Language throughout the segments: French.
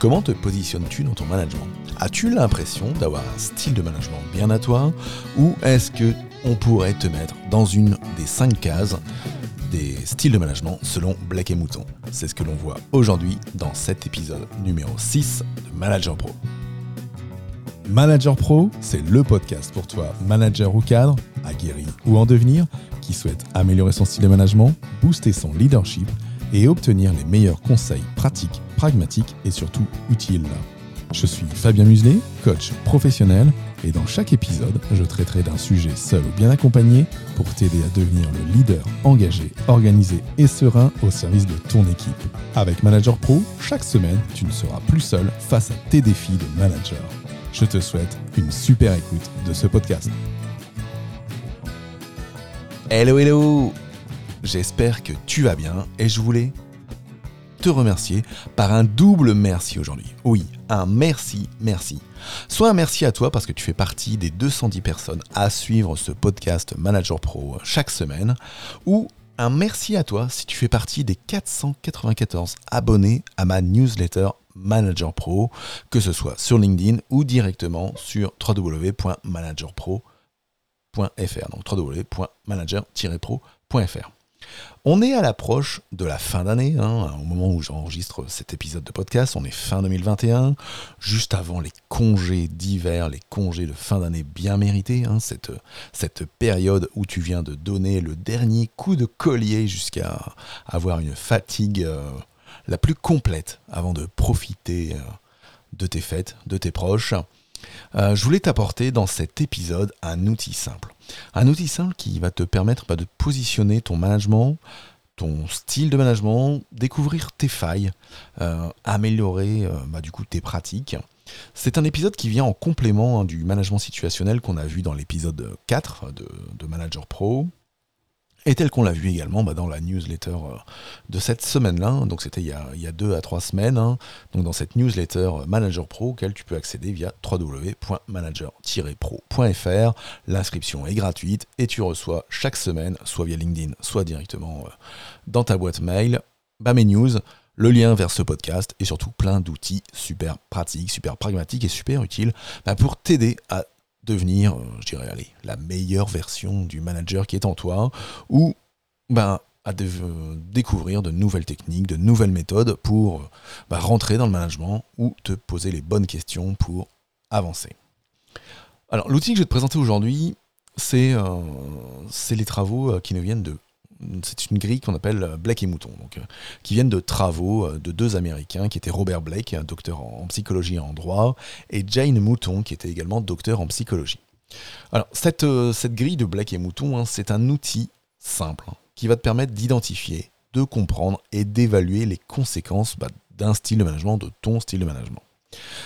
Comment te positionnes-tu dans ton management? As-tu l'impression d'avoir un style de management bien à toi? Ou est-ce que on pourrait te mettre dans une des cinq cases des styles de management selon Black et Mouton? C'est ce que l'on voit aujourd'hui dans cet épisode numéro 6 de Manager Pro. Manager Pro, c'est le podcast pour toi, manager ou cadre, aguerri ou en devenir, qui souhaite améliorer son style de management, booster son leadership et obtenir les meilleurs conseils pratiques, pragmatiques et surtout utiles. Je suis Fabien Muselet, coach professionnel, et dans chaque épisode, je traiterai d'un sujet seul ou bien accompagné pour t'aider à devenir le leader engagé, organisé et serein au service de ton équipe. Avec Manager Pro, chaque semaine, tu ne seras plus seul face à tes défis de manager. Je te souhaite une super écoute de ce podcast. Hello, hello J'espère que tu vas bien et je voulais te remercier par un double merci aujourd'hui. Oui, un merci, merci. Soit un merci à toi parce que tu fais partie des 210 personnes à suivre ce podcast Manager Pro chaque semaine, ou un merci à toi si tu fais partie des 494 abonnés à ma newsletter Manager Pro, que ce soit sur LinkedIn ou directement sur www.managerpro.fr, donc www.manager-pro.fr. On est à l'approche de la fin d'année, hein, au moment où j'enregistre cet épisode de podcast, on est fin 2021, juste avant les congés d'hiver, les congés de fin d'année bien mérités, hein, cette, période où tu viens de donner le dernier coup de collier jusqu'à avoir une fatigue euh, la plus complète avant de profiter euh, de tes fêtes, de tes proches. Euh, je voulais t'apporter dans cet épisode un outil simple. Un outil simple qui va te permettre bah, de positionner ton management, ton style de management, découvrir tes failles, euh, améliorer euh, bah, du coup tes pratiques. C'est un épisode qui vient en complément hein, du management situationnel qu'on a vu dans l'épisode 4 de, de Manager Pro. Et tel qu'on l'a vu également bah, dans la newsletter euh, de cette semaine-là, donc c'était il, y a deux à trois semaines, hein. donc dans cette newsletter euh, Manager Pro, auquel tu peux accéder via www.manager-pro.fr. L'inscription est gratuite et tu reçois chaque semaine, soit via LinkedIn, soit directement euh, dans ta boîte mail, bah, mes news, le lien vers ce podcast et surtout plein d'outils super pratiques, super pragmatiques et super utiles bah, pour t'aider à devenir, euh, je dirais, la meilleure version du manager qui est en toi, ou ben, à découvrir de nouvelles techniques, de nouvelles méthodes pour ben, rentrer dans le management ou te poser les bonnes questions pour avancer. Alors, l'outil que je vais te présenter aujourd'hui, c'est euh, les travaux euh, qui nous viennent de c'est une grille qu'on appelle euh, Blake et Mouton, euh, qui viennent de travaux euh, de deux Américains qui étaient Robert Blake, un docteur en, psychologie et en droit, et Jane Mouton, qui était également docteur en psychologie. Alors, cette, cette grille de Blake et Mouton, hein, c'est un outil simple hein, qui va te permettre d'identifier, de comprendre et d'évaluer les conséquences bah, d'un style de management, de ton style de management.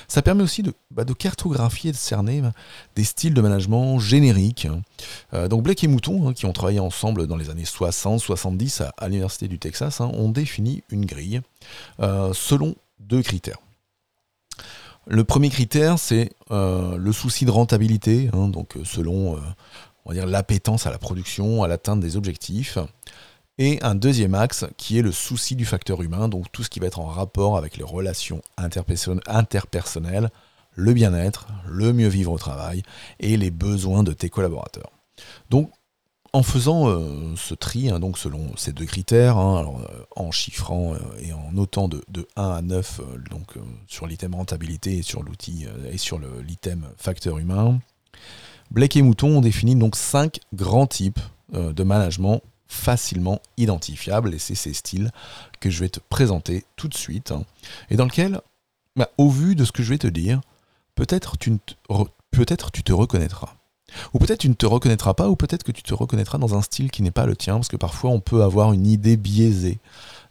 Ça permet aussi de, bah, cartographier et de cerner bah, des styles de management génériques. Hein. Euh, donc Blake et Mouton, hein, qui ont travaillé ensemble dans les années 60-70 à, l'Université du Texas, hein, ont défini une grille euh, selon deux critères. Le premier critère, c'est euh, le souci de rentabilité, donc selon on l'appétence à la production, à l'atteinte des objectifs. Et un deuxième axe qui est le souci du facteur humain, donc tout ce qui va être en rapport avec les relations interpersonnelles, le bien-être, le mieux vivre au travail et les besoins de tes collaborateurs. Donc en faisant euh, ce tri, hein, donc selon ces deux critères, hein, euh, en chiffrant euh, et en notant de, 1 à 9 donc, sur l'item rentabilité et sur l'outil et sur l'item facteur humain, Blake et Mouton ont défini donc cinq grands types de management facilement identifiable et c'est ces styles que je vais te présenter tout de suite hein, et dans lequel, bah, au vu de ce que je vais te dire, peut-être tu, peut tu te reconnaîtras. Ou peut-être tu ne te reconnaîtras pas, ou peut-être que tu te reconnaîtras dans un style qui n'est pas le tien, parce que parfois on peut avoir une idée biaisée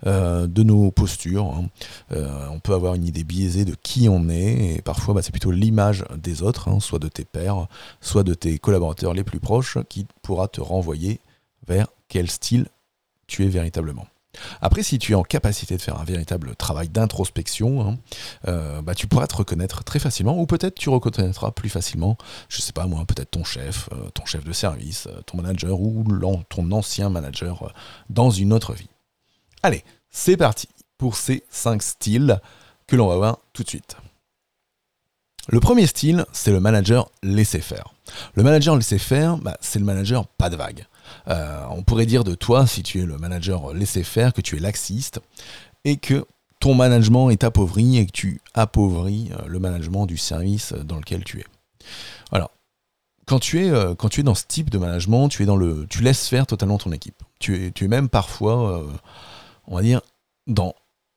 euh, de nos postures. Hein. Euh, on peut avoir une idée biaisée de qui on est, et parfois bah, c'est plutôt l'image des autres, hein, soit de tes pairs, soit de tes collaborateurs les plus proches, qui pourra te renvoyer vers quel style tu es véritablement. Après, si tu es en capacité de faire un véritable travail d'introspection, hein, euh, bah, tu pourras te reconnaître très facilement, ou peut-être tu reconnaîtras plus facilement, je sais pas moi, peut-être ton chef, euh, ton chef de service, euh, ton manager ou ton ancien manager dans une autre vie. Allez, c'est parti pour ces 5 styles que l'on va voir tout de suite. Le premier style, c'est le manager laisser faire. Le manager laisser faire, bah, c'est le manager pas de vague. Euh, on pourrait dire de toi, si tu es le manager laisser faire, que tu es laxiste et que ton management est appauvri et que tu appauvris euh, le management du service dans lequel tu es. Alors, quand tu es, euh, quand tu es dans ce type de management, tu, es dans le, tu laisses faire totalement ton équipe. Tu es, tu es même parfois, on va dire, dans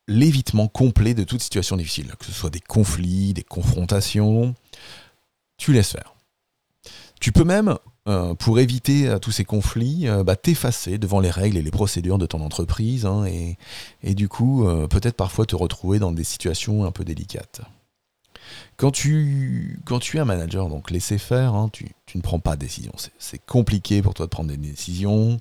l'évitement complet de toute situation difficile, que ce soit des conflits, des confrontations, tu laisses faire. Tu peux même euh, pour éviter euh, tous ces conflits, euh, bah, t'effacer devant les règles et les procédures de ton entreprise, hein, et, du coup, peut-être parfois te retrouver dans des situations un peu délicates. Quand tu, es un manager, donc laisser faire, hein, tu, tu, ne prends pas de décision. C'est compliqué pour toi de prendre des décisions.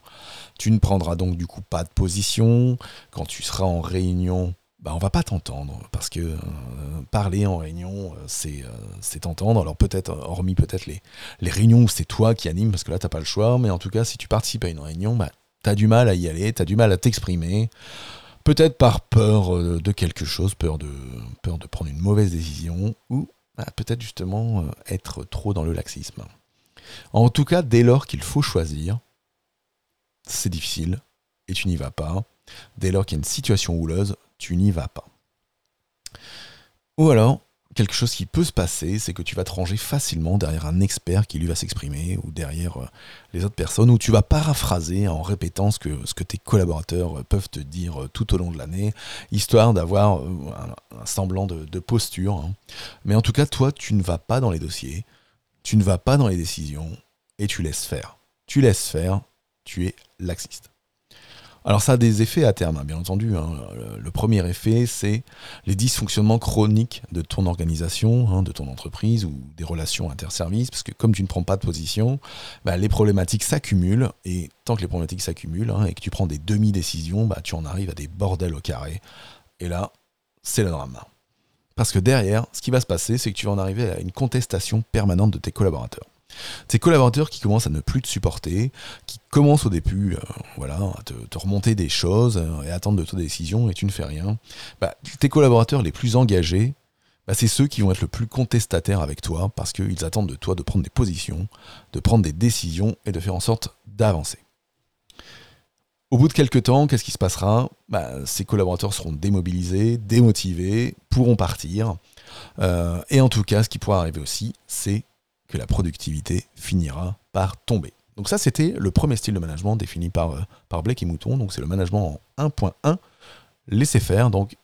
Tu ne prendras donc du coup pas de position. Quand tu seras en réunion, bah, on va pas t'entendre parce que euh, parler en réunion, euh, c'est euh, c'est t'entendre. Alors peut-être, hormis peut-être les, réunions où c'est toi qui anime parce que là t'as pas le choix, mais en tout cas, si tu participes à une réunion, bah, tu as du mal à y aller, tu as du mal à t'exprimer. Peut-être par peur de quelque chose, peur de, peur de prendre une mauvaise décision, ou bah, peut-être justement être trop dans le laxisme. En tout cas, dès lors qu'il faut choisir, c'est difficile et tu n'y vas pas. Dès lors qu'il y a une situation houleuse, tu n'y vas pas. Ou alors, quelque chose qui peut se passer, c'est que tu vas te ranger facilement derrière un expert qui lui va s'exprimer, ou derrière euh, les autres personnes, ou tu vas paraphraser en répétant ce que, tes collaborateurs euh, peuvent te dire euh, tout au long de l'année, histoire d'avoir un, semblant de, posture. Hein. Mais en tout cas, toi, tu ne vas pas dans les dossiers, tu ne vas pas dans les décisions, et tu laisses faire. Tu laisses faire, tu es laxiste. Alors ça a des effets à terme, hein, bien entendu. Hein. Le, premier effet, c'est les dysfonctionnements chroniques de ton organisation, hein, de ton entreprise ou des relations interservices, parce que comme tu ne prends pas de position, bah, les problématiques s'accumulent, et tant que les problématiques s'accumulent et que tu prends des demi-décisions, bah, tu en arrives à des bordels au carré. Et là, c'est le drame. Parce que derrière, ce qui va se passer, c'est que tu vas en arriver à une contestation permanente de tes collaborateurs. Ces collaborateurs qui commencent à ne plus te supporter, qui commencent au début euh, voilà, à te, remonter des choses euh, et attendre de toi des décisions et tu ne fais rien, bah, tes collaborateurs les plus engagés, bah, c'est ceux qui vont être le plus contestataires avec toi parce qu'ils attendent de toi de prendre des positions, de prendre des décisions et de faire en sorte d'avancer. Au bout de quelques temps, qu'est-ce qui se passera? Bah, Ces collaborateurs seront démobilisés, démotivés, pourront partir. Euh, et en tout cas, ce qui pourra arriver aussi, c'est que la productivité finira par tomber. Donc ça, c'était le premier style de management défini par, euh, par Blake et Mouton. Donc c'est le management en 1.1, laisser faire. Donc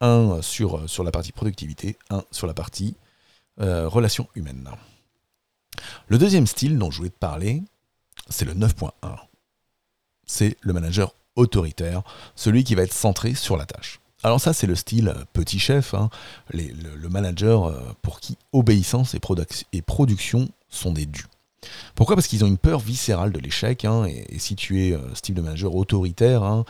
un sur, euh, sur la partie productivité, un sur la partie euh, relation humaine. Le deuxième style dont je voulais te parler, c'est le 9.1. C'est le manager autoritaire, celui qui va être centré sur la tâche. Alors ça, c'est le style euh, petit chef, hein. le, manager euh, pour qui obéissance et, production sont des dus. Pourquoi? Parce qu'ils ont une peur viscérale de l'échec, hein, et, si tu es euh, style de manager autoritaire, hein,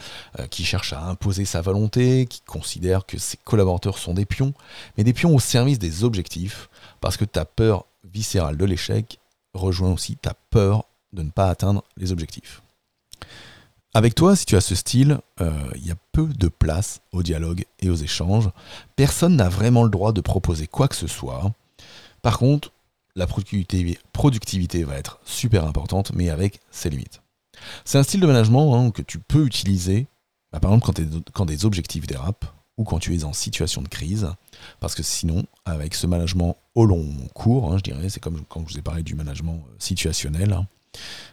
qui cherche à imposer sa volonté, qui considère que ses collaborateurs sont des pions, mais des pions au service des objectifs, parce que ta peur viscérale de l'échec rejoint aussi ta peur de ne pas atteindre les objectifs. Avec toi, si tu as ce style, euh, il y a peu de place au dialogue et aux échanges. Personne n'a vraiment le droit de proposer quoi que ce soit. Par contre, la productivité, va être super importante, mais avec ses limites. C'est un style de management hein, que tu peux utiliser, bah, par exemple quand, des objectifs dérapent ou quand tu es en situation de crise, parce que sinon, avec ce management au long cours, hein, je dirais, c'est comme quand je vous ai parlé du management euh, situationnel, hein,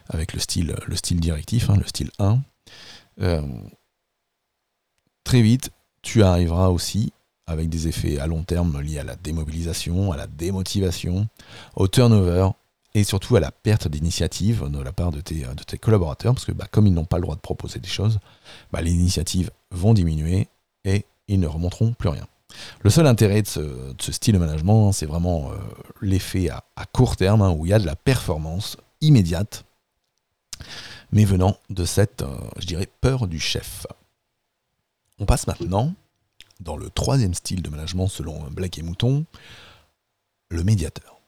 avec le style, le style directif, le style 1, euh, très vite, tu arriveras aussi avec des effets à long terme liés à la démobilisation, à la démotivation, au turnover et surtout à la perte d'initiative de la part de tes, collaborateurs, parce que bah, comme ils n'ont pas le droit de proposer des choses, bah, les initiatives vont diminuer et ils ne remonteront plus rien. Le seul intérêt de ce, style de management, c'est vraiment euh, l'effet à, court terme, hein, où il y a de la performance immédiate, mais venant de cette, euh, je dirais, peur du chef. On passe maintenant dans le troisième style de management selon Black et Mouton, le médiateur.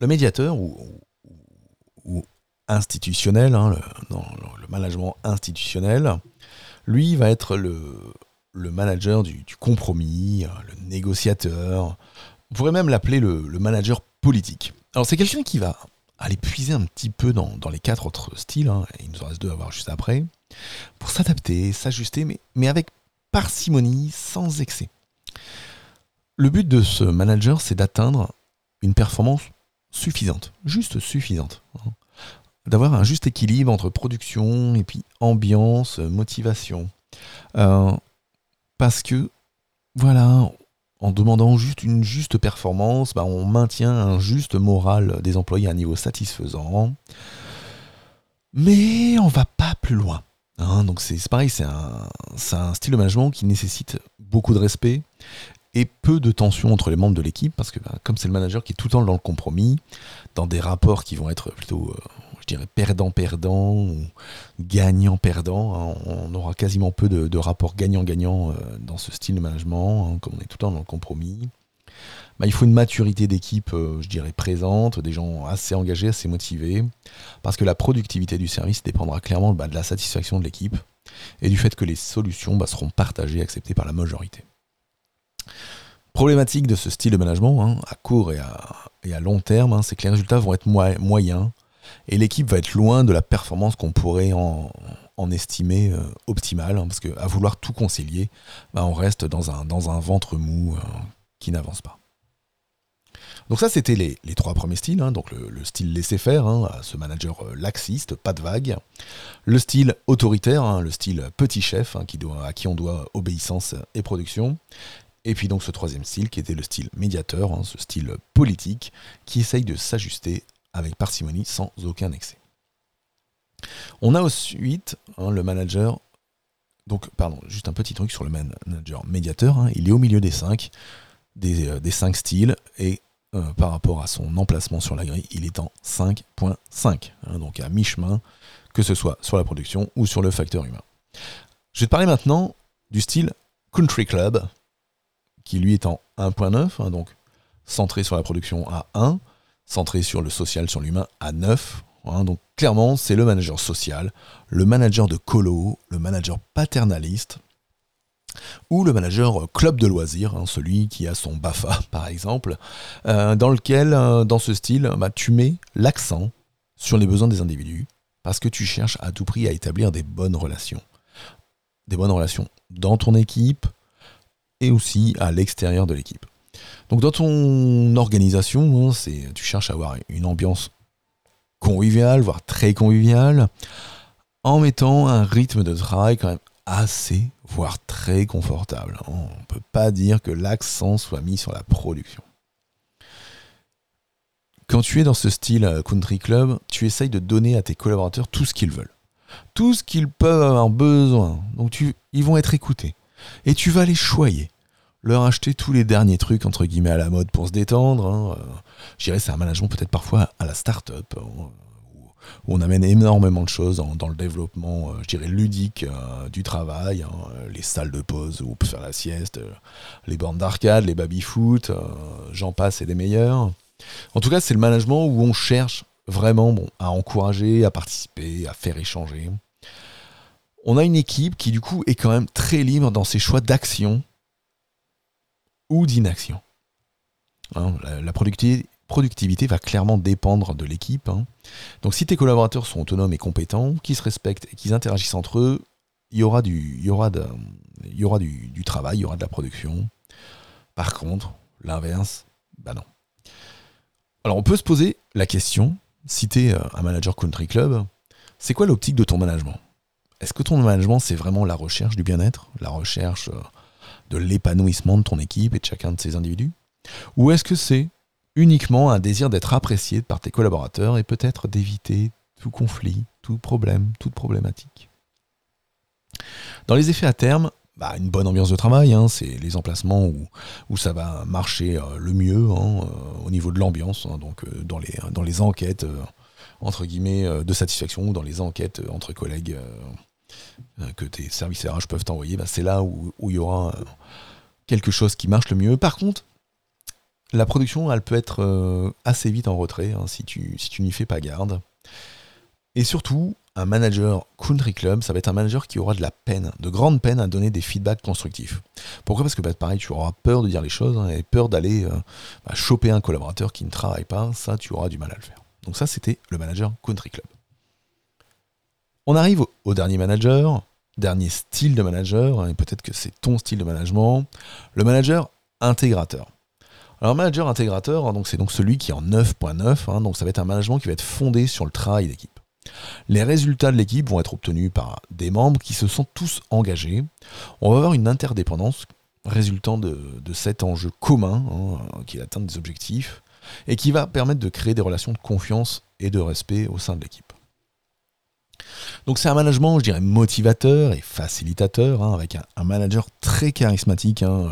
Le médiateur ou, institutionnel, hein, le, management institutionnel, lui va être le manager du, compromis, le négociateur. On pourrait même l'appeler le, manager politique. Alors c'est quelqu'un qui va aller puiser un petit peu dans, les quatre autres styles, hein, il nous en reste deux à voir juste après, pour s'adapter, s'ajuster, mais, mais avec parcimonie, sans excès. Le but de ce manager, c'est d'atteindre une performance suffisante, juste suffisante. Hein. D'avoir un juste équilibre entre production et puis ambiance, motivation. Euh, parce que, voilà, en demandant juste une juste performance, bah, on maintient un juste moral des employés à un niveau satisfaisant. Mais on va pas plus loin. Hein. donc c'est pareil, c'est un, un, style de management qui nécessite beaucoup de respect et peu de tension entre les membres de l'équipe, parce que bah, comme c'est le manager qui est tout le temps dans le compromis, dans des rapports qui vont être plutôt euh, dirais, perdant-perdant ou gagnant-perdant. Hein. On aura quasiment peu de, rapports gagnant-gagnant euh, dans ce style de management, hein, comme on est tout le temps dans le compromis. Bah, il faut une maturité d'équipe, euh, je dirais, présente, des gens assez engagés, assez motivés, parce que la productivité du service dépendra clairement bah, de la satisfaction de l'équipe et du fait que les solutions bah, seront partagées acceptées par la majorité. Problématique de ce style de management, hein, à court et à, long terme, c'est que les résultats vont être moyens et l'équipe va être loin de la performance qu'on pourrait en, estimer euh, optimale, hein, parce qu'à vouloir tout concilier, bah, on reste dans un, ventre mou euh, qui n'avance pas. Donc ça, c'était les, trois premiers styles. Hein. donc le, style laisser-faire, hein, ce manager euh, laxiste, pas de vague. Le style autoritaire, le style petit chef, qui à qui on doit obéissance et production. Et puis donc ce troisième style qui était le style médiateur, ce style politique, qui essaye de s'ajuster avec parcimonie sans aucun excès. On a ensuite hein, le manager, donc pardon, juste un petit truc sur le manager médiateur, hein. il est au milieu des cinq, des, euh, cinq styles, et euh, par rapport à son emplacement sur la grille, il est en 5.5, hein, donc à mi-chemin, que ce soit sur la production ou sur le facteur humain. Je vais te parler maintenant du style Country Club, qui lui est en 1.9, donc centré sur la production à 1, centré sur le social, sur l'humain, à 9. Hein. donc clairement, c'est le manager social, le manager de colo, le manager paternaliste, ou le manager club de loisirs, hein, celui qui a son BAFA par exemple, euh, dans lequel, euh, dans ce style, bah, tu mets l'accent sur les besoins des individus, parce que tu cherches à tout prix à établir des bonnes relations. Des bonnes relations dans ton équipe et aussi à l'extérieur de l'équipe. Donc dans ton organisation, hein, c'est, tu cherches à avoir une ambiance conviviale, voire très conviviale, en mettant un rythme de travail quand même assez, voire très confortable. On ne peut pas dire que l'accent soit mis sur la production. Quand tu es dans ce style euh, country club, tu essayes de donner à tes collaborateurs tout ce qu'ils veulent. Tout ce qu'ils peuvent avoir besoin. Donc tu, ils vont être écoutés. Et tu vas les choyer leur acheter tous les derniers trucs entre guillemets à la mode pour se détendre. Hein. Euh, je dirais c'est un management peut-être parfois à la start-up hein, où on amène énormément de choses dans, le développement, euh, je dirais ludique euh, du travail, hein. les salles de pause où on peut faire la sieste, les bornes d'arcade, les baby-foot, j'en passe et des meilleurs. En tout cas, c'est le management où on cherche vraiment bon, à encourager, à participer, à faire échanger. On a une équipe qui du coup est quand même très libre dans ses choix d'action ou d'inaction. Hein, la, productivité, va clairement dépendre de l'équipe. Hein. Donc si tes collaborateurs sont autonomes et compétents, qu'ils se respectent et qu'ils interagissent entre eux, il y aura, du, travail, il y aura de la production. Par contre, l'inverse, bah non. Alors on peut se poser la question, si tu es euh, un manager country club, c'est quoi l'optique de ton management? Est-ce que ton management, c'est vraiment la recherche du bien-être, la recherche euh, de l'épanouissement de ton équipe et de chacun de ces individus Ou est-ce que c'est uniquement un désir d'être apprécié par tes collaborateurs et peut-être d'éviter tout conflit, tout problème, toute problématique. Dans les effets à terme, bah, une bonne ambiance de travail, hein, c'est les emplacements où, ça va marcher euh, le mieux hein, euh, au niveau de l'ambiance, hein, donc euh, dans, les, dans les enquêtes entre guillemets de satisfaction ou dans les enquêtes entre collègues que tes services RH peuvent t'envoyer, bah, c'est là où, il y aura quelque chose qui marche le mieux. Par contre, la production, elle peut être assez vite en retrait si tu, si tu n'y fais pas garde. Et surtout, un manager country club, ça va être un manager qui aura de la peine, de grande peine à donner des feedbacks constructifs. Pourquoi? Parce que bah, pareil, tu auras peur de dire les choses hein, et peur d'aller euh, bah, choper un collaborateur qui ne travaille pas, ça tu auras du mal à le faire. Donc ça c'était le manager country club. On arrive au, dernier manager, dernier style de manager, hein, et peut-être que c'est ton style de management, le manager intégrateur. Alors manager intégrateur, hein, c'est donc celui qui est en 9.9, donc ça va être un management qui va être fondé sur le travail d'équipe. Les résultats de l'équipe vont être obtenus par des membres qui se sont tous engagés. On va avoir une interdépendance résultant de, cet enjeu commun, hein, qui est l'atteinte des objectifs, et qui va permettre de créer des relations de confiance et de respect au sein de l'équipe. Donc c'est un management, je dirais, motivateur et facilitateur, hein, avec un, manager très charismatique. Hein.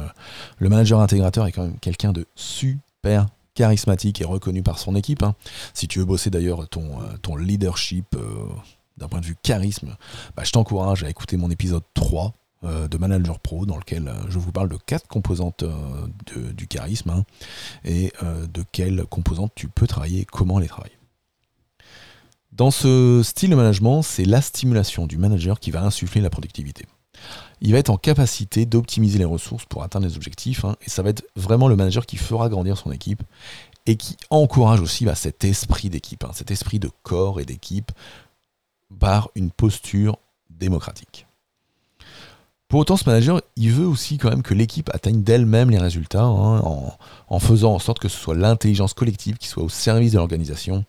Le manager intégrateur est quand même quelqu'un de super charismatique et reconnu par son équipe. Hein. Si tu veux bosser d'ailleurs ton, euh, leadership euh, d'un point de vue charisme, bah, je t'encourage à écouter mon épisode 3 euh, de Manager Pro, dans lequel je vous parle de quatre composantes du charisme et de quelles composantes tu peux travailler et comment les travailler. Dans ce style de management, c'est la stimulation du manager qui va insuffler la productivité il va être en capacité d'optimiser les ressources pour atteindre les objectifs. Hein, et ça va être vraiment le manager qui fera grandir son équipe et qui encourage aussi bah, cet esprit d'équipe, hein, cet esprit de corps et d'équipe par une posture démocratique. Pour autant, ce manager, il veut aussi quand même que l'équipe atteigne d'elle-même les résultats hein, en, en faisant en sorte que ce soit l'intelligence collective qui soit au service de l'organisation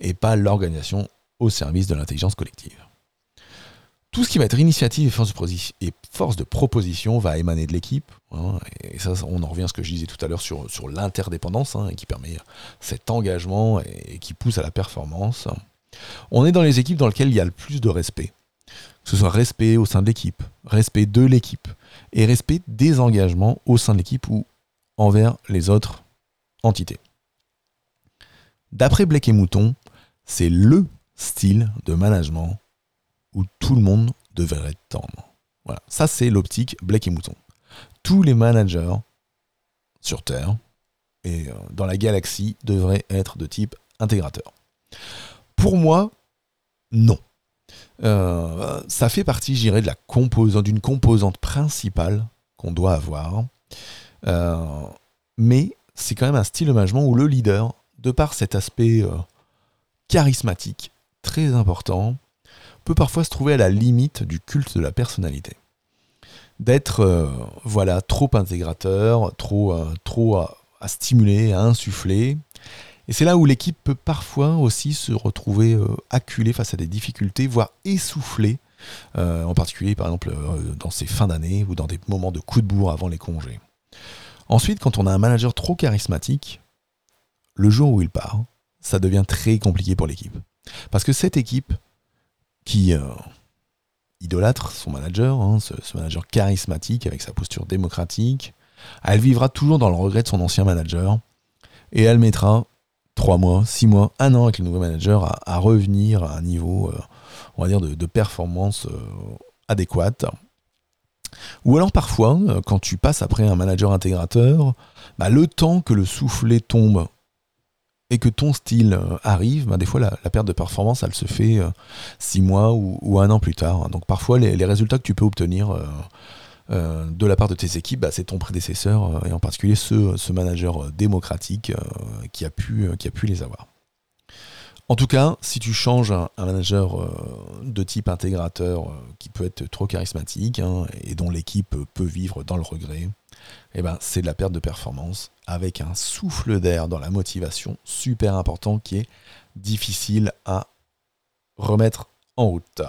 et pas l'organisation au service de l'intelligence collective. Tout ce qui va être initiative et force de, proposition va émaner de l'équipe. Hein, et ça, on en revient à ce que je disais tout à l'heure sur, sur l'interdépendance, hein, qui permet cet engagement et, qui pousse à la performance. On est dans les équipes dans lesquelles il y a le plus de respect. Que ce soit respect au sein de l'équipe, respect de l'équipe, et respect des engagements au sein de l'équipe ou envers les autres entités. D'après Blake et Mouton, c'est le style de management où tout le monde devrait tendre. Voilà, ça c'est l'optique Blake et Mouton. Tous les managers sur Terre et euh, dans la galaxie devraient être de type intégrateur. Pour moi, non. Euh, ça fait partie, j'irais, de la composante, d'une composante principale qu'on doit avoir. Euh, mais c'est quand même un style de management où le leader, de par cet aspect charismatique très important, peut parfois se trouver à la limite du culte de la personnalité. D'être euh, voilà trop intégrateur, trop, euh, trop à, stimuler, à insuffler. Et c'est là où l'équipe peut parfois aussi se retrouver euh, acculée face à des difficultés, voire essoufflée, en particulier par exemple dans ces fins d'année ou dans des moments de coup de bourre avant les congés. Ensuite, quand on a un manager trop charismatique, le jour où il part, ça devient très compliqué pour l'équipe. Parce que cette équipe, qui euh, idolâtre son manager, hein, ce, manager charismatique avec sa posture démocratique. Elle vivra toujours dans le regret de son ancien manager et elle mettra trois mois, six mois, un an avec le nouveau manager à, revenir à un niveau, euh, on va dire, de, performance euh, adéquate. Ou alors parfois, quand tu passes après un manager intégrateur, bah, le temps que le soufflet tombe et que ton style euh, arrive, ben des fois la, perte de performance, elle se fait euh, six mois ou, un an plus tard. Donc parfois les, résultats que tu peux obtenir euh, de la part de tes équipes, bah, c'est ton prédécesseur, et en particulier ce, manager démocratique qui, a pu, qui a pu les avoir. En tout cas, si tu changes un, manager de type intégrateur qui peut être trop charismatique hein, et dont l'équipe peut vivre dans le regret, eh ben, c'est de la perte de performance avec un souffle d'air dans la motivation super important qui est difficile à remettre en route.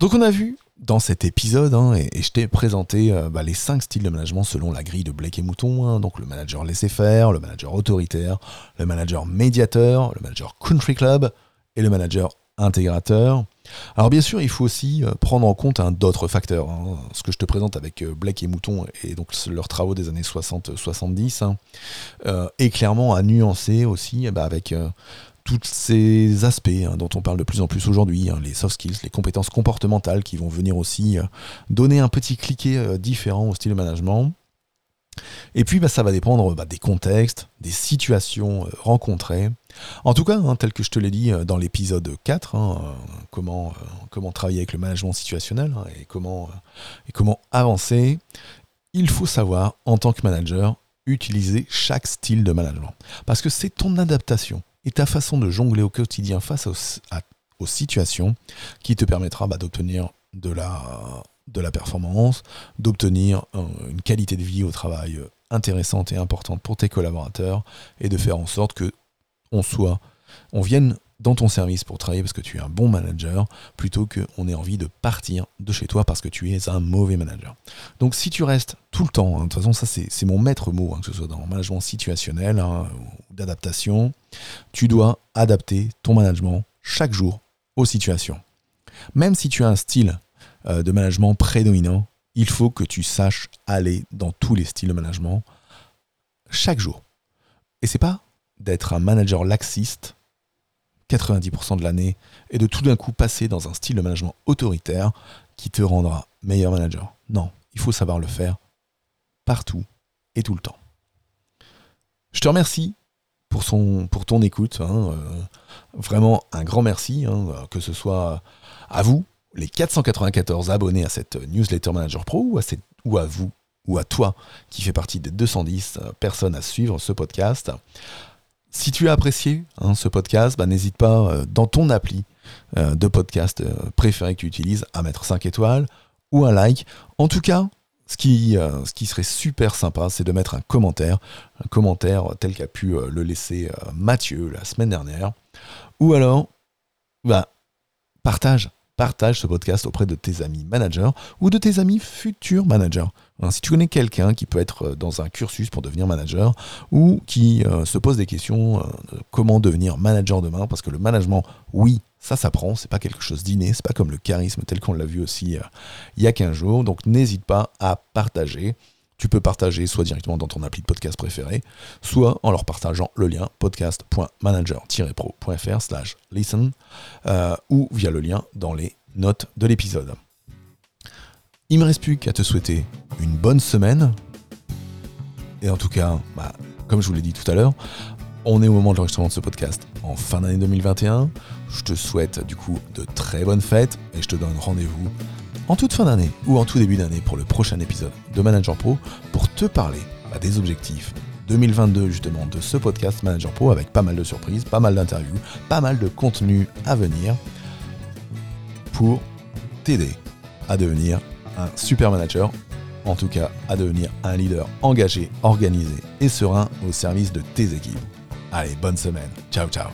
Donc on a vu dans cet épisode, hein, et, je t'ai présenté euh, bah, les cinq styles de management selon la grille de Blake et Mouton. Hein. donc le manager laissez-faire, le manager autoritaire, le manager médiateur, le manager country club et le manager intégrateur. Alors bien sûr, il faut aussi euh, prendre en compte d'autres facteurs. Hein. Ce que je te présente avec euh, Blake et Mouton et donc leurs travaux des années 60-70 est clairement à nuancer aussi eh ben, avec tous ces aspects hein, dont on parle de plus en plus aujourd'hui, hein, les soft skills, les compétences comportementales qui vont venir aussi euh, donner un petit cliquet euh, différent au style de management. Et puis bah, ça va dépendre bah, des contextes, des situations euh, rencontrées. En tout cas, hein, tel que je te l'ai dit dans l'épisode 4, comment, comment travailler avec le management situationnel et, comment, et comment avancer, il faut savoir en tant que manager utiliser chaque style de management. Parce que c'est ton adaptation et ta façon de jongler au quotidien face aux, situations qui te permettra bah, d'obtenir de la, de la performance, d'obtenir une qualité de vie au travail euh, intéressante et importante pour tes collaborateurs et de faire en sorte que on soit, on vienne dans ton service pour travailler parce que tu es un bon manager, plutôt qu'on ait envie de partir de chez toi parce que tu es un mauvais manager. Donc si tu restes tout le temps, hein, de toute façon ça c'est mon maître mot, hein, que ce soit dans le management situationnel hein, ou d'adaptation, tu dois adapter ton management chaque jour aux situations. Même si tu as un style euh, de management prédominant, il faut que tu saches aller dans tous les styles de management chaque jour. Et c'est pas d'être un manager laxiste 90% de l'année et de tout d'un coup passer dans un style de management autoritaire qui te rendra meilleur manager. Non, il faut savoir le faire partout et tout le temps. Je te remercie pour, ton écoute. Hein, euh, vraiment un grand merci, hein, que ce soit à vous, les 494 abonnés à cette newsletter Manager Pro, ou à, ou à vous, ou à toi qui fait partie des 210 personnes à suivre ce podcast. Si tu as apprécié hein, ce podcast, bah, n'hésite pas euh, dans ton appli euh, de podcast euh, préféré que tu utilises à mettre 5 étoiles ou un like. En tout cas, ce qui, serait super sympa, c'est de mettre un commentaire, un commentaire tel qu'a pu le laisser Mathieu la semaine dernière. Ou alors, bah, partage partage ce podcast auprès de tes amis managers ou de tes amis futurs managers. Hein, si tu connais quelqu'un qui peut être euh, dans un cursus pour devenir manager ou qui euh, se pose des questions euh, comment devenir manager demain, parce que le management, oui, ça s'apprend, c'est pas quelque chose d'inné, c'est pas comme le charisme tel qu'on l'a vu aussi il y a 15 jours. Donc n'hésite pas à partager tu peux partager soit directement dans ton appli de podcast préféré, soit en leur partageant le lien podcast.manager-pro.fr slash listen euh, ou via le lien dans les notes de l'épisode. Il me reste plus qu'à te souhaiter une bonne semaine. Et en tout cas, bah, comme je vous l'ai dit tout à l'heure, on est au moment de l'enregistrement de ce podcast en fin d'année 2021. Je te souhaite du coup de très bonnes fêtes et je te donne rendez-vous en toute fin d'année ou en tout début d'année pour le prochain épisode de Manager Pro pour te parler des objectifs 2022 justement de ce podcast Manager Pro avec pas mal de surprises, pas mal d'interviews, pas mal de contenu à venir pour t'aider à devenir un super manager, en tout cas à devenir un leader engagé, organisé et serein au service de tes équipes. Allez, bonne semaine. Ciao ciao.